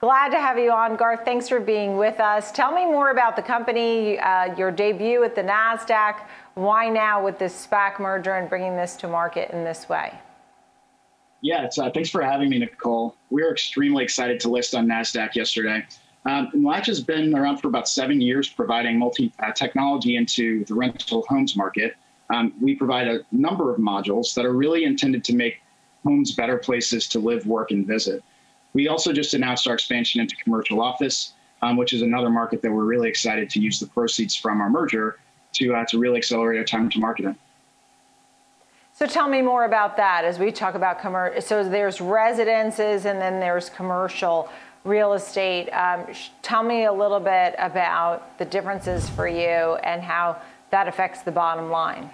Glad to have you on, Garth. Thanks for being with us. Tell me more about the company, uh, your debut at the NASDAQ. Why now with this SPAC merger and bringing this to market in this way? Yeah, uh, thanks for having me, Nicole. We are extremely excited to list on NASDAQ yesterday. Um, Latch has been around for about seven years providing multi uh, technology into the rental homes market. Um, we provide a number of modules that are really intended to make homes better places to live, work, and visit. We also just announced our expansion into commercial office, um, which is another market that we're really excited to use the proceeds from our merger to, uh, to really accelerate our time to market in. So tell me more about that as we talk about commercial. So there's residences and then there's commercial real estate. Um, tell me a little bit about the differences for you and how that affects the bottom line.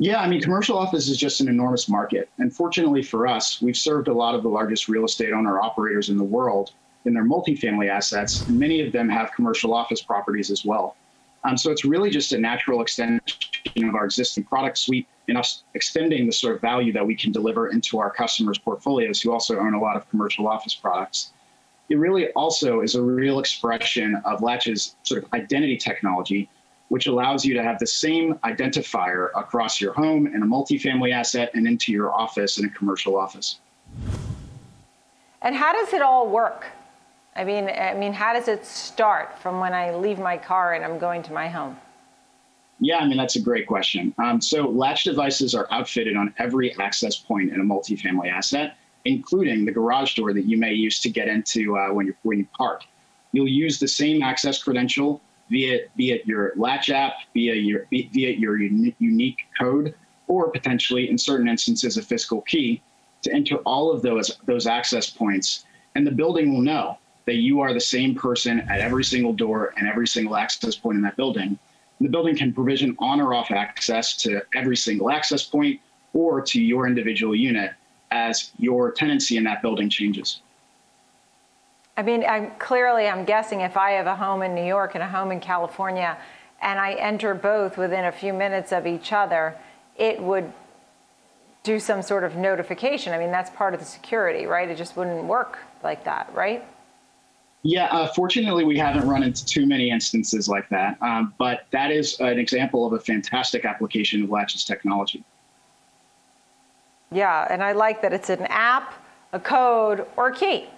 Yeah, I mean, commercial office is just an enormous market. And fortunately for us, we've served a lot of the largest real estate owner operators in the world in their multifamily assets. And many of them have commercial office properties as well. Um, so it's really just a natural extension of our existing product suite and us extending the sort of value that we can deliver into our customers' portfolios who also own a lot of commercial office products. It really also is a real expression of Latch's sort of identity technology which allows you to have the same identifier across your home and a multifamily asset and into your office and a commercial office. And how does it all work? I mean, I mean, how does it start from when I leave my car and I'm going to my home? Yeah, I mean, that's a great question. Um, so, latch devices are outfitted on every access point in a multifamily asset, including the garage door that you may use to get into uh, when, you when you park. You'll use the same access credential via be it your latch app, via your via your unique code, or potentially in certain instances a physical key to enter all of those those access points, and the building will know that you are the same person at every single door and every single access point in that building. The building can provision on or off access to every single access point or to your individual unit as your tenancy in that building changes. I mean, I'm clearly, I'm guessing if I have a home in New York and a home in California, and I enter both within a few minutes of each other, it would do some sort of notification. I mean, that's part of the security, right? It just wouldn't work like that, right? Yeah, uh, fortunately, we haven't run into too many instances like that. Um, but that is an example of a fantastic application of Latch's technology. Yeah, and I like that it's an app, a code, or a key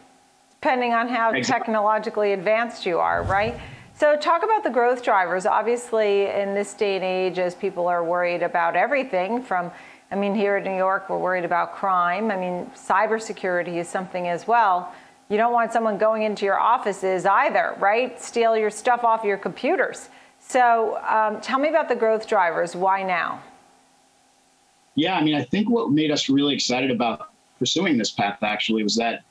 depending on how exactly. technologically advanced you are, right? So, talk about the growth drivers. Obviously, in this day and age, as people are worried about everything from, I mean, here in New York, we're worried about crime. I mean, cybersecurity is something as well. You don't want someone going into your offices either, right? Steal your stuff off your computers. So, um, tell me about the growth drivers. Why now? Yeah, I mean, I think what made us really excited about pursuing this path actually was that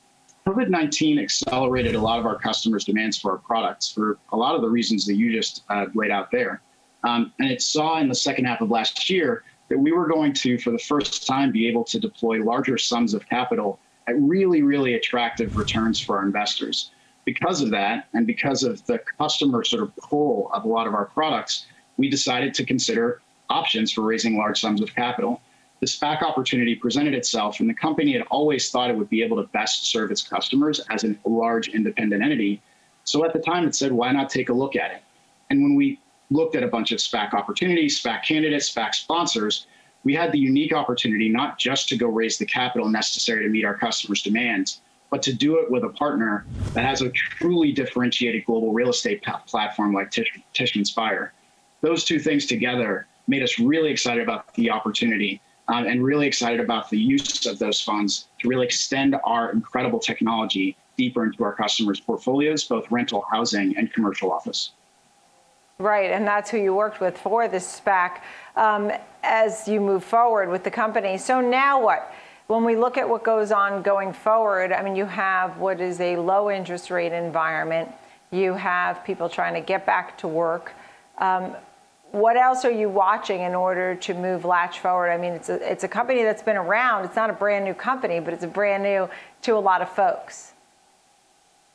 COVID 19 accelerated a lot of our customers' demands for our products for a lot of the reasons that you just uh, laid out there. Um, and it saw in the second half of last year that we were going to, for the first time, be able to deploy larger sums of capital at really, really attractive returns for our investors. Because of that, and because of the customer sort of pull of a lot of our products, we decided to consider options for raising large sums of capital the SPAC opportunity presented itself, and the company had always thought it would be able to best serve its customers as a large independent entity. So at the time, it said, why not take a look at it? And when we looked at a bunch of SPAC opportunities, SPAC candidates, SPAC sponsors, we had the unique opportunity not just to go raise the capital necessary to meet our customers' demands, but to do it with a partner that has a truly differentiated global real estate platform like Tish, Tishman Speyer. Those two things together made us really excited about the opportunity um, and really excited about the use of those funds to really extend our incredible technology deeper into our customers' portfolios, both rental, housing, and commercial office. Right, and that's who you worked with for this SPAC um, as you move forward with the company. So now what? When we look at what goes on going forward, I mean, you have what is a low interest rate environment. You have people trying to get back to work. Um, what else are you watching in order to move Latch forward? I mean, it's a, it's a company that's been around. It's not a brand new company, but it's a brand new to a lot of folks.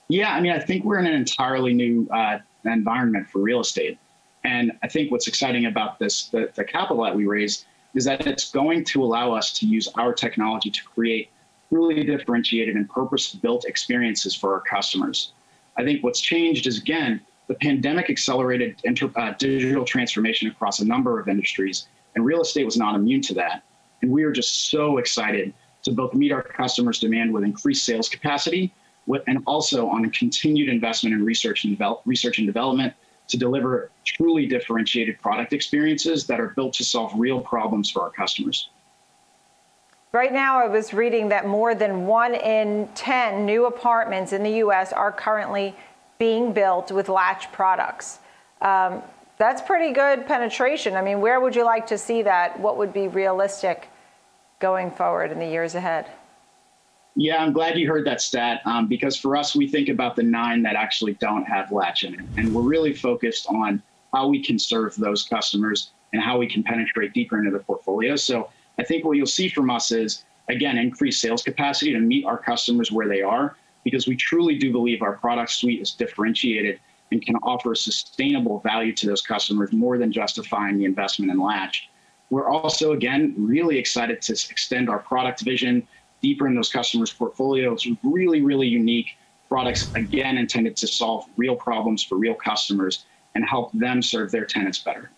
Yeah, I mean, I think we're in an entirely new uh, environment for real estate. And I think what's exciting about this, the, the capital that we raised, is that it's going to allow us to use our technology to create really differentiated and purpose built experiences for our customers. I think what's changed is again, the pandemic accelerated inter, uh, digital transformation across a number of industries, and real estate was not immune to that. And we are just so excited to both meet our customers' demand with increased sales capacity, with, and also on continued investment in research and, research and development to deliver truly differentiated product experiences that are built to solve real problems for our customers. Right now, I was reading that more than one in 10 new apartments in the US are currently being built with latch products. Um, that's pretty good penetration. I mean, where would you like to see that? What would be realistic going forward in the years ahead? Yeah, I'm glad you heard that stat um, because for us, we think about the nine that actually don't have latch in it. And we're really focused on how we can serve those customers and how we can penetrate deeper into the portfolio. So I think what you'll see from us is, again, increased sales capacity to meet our customers where they are because we truly do believe our product suite is differentiated and can offer sustainable value to those customers more than justifying the investment in Latch. We're also, again, really excited to extend our product vision deeper in those customers' portfolios really, really unique products, again, intended to solve real problems for real customers and help them serve their tenants better.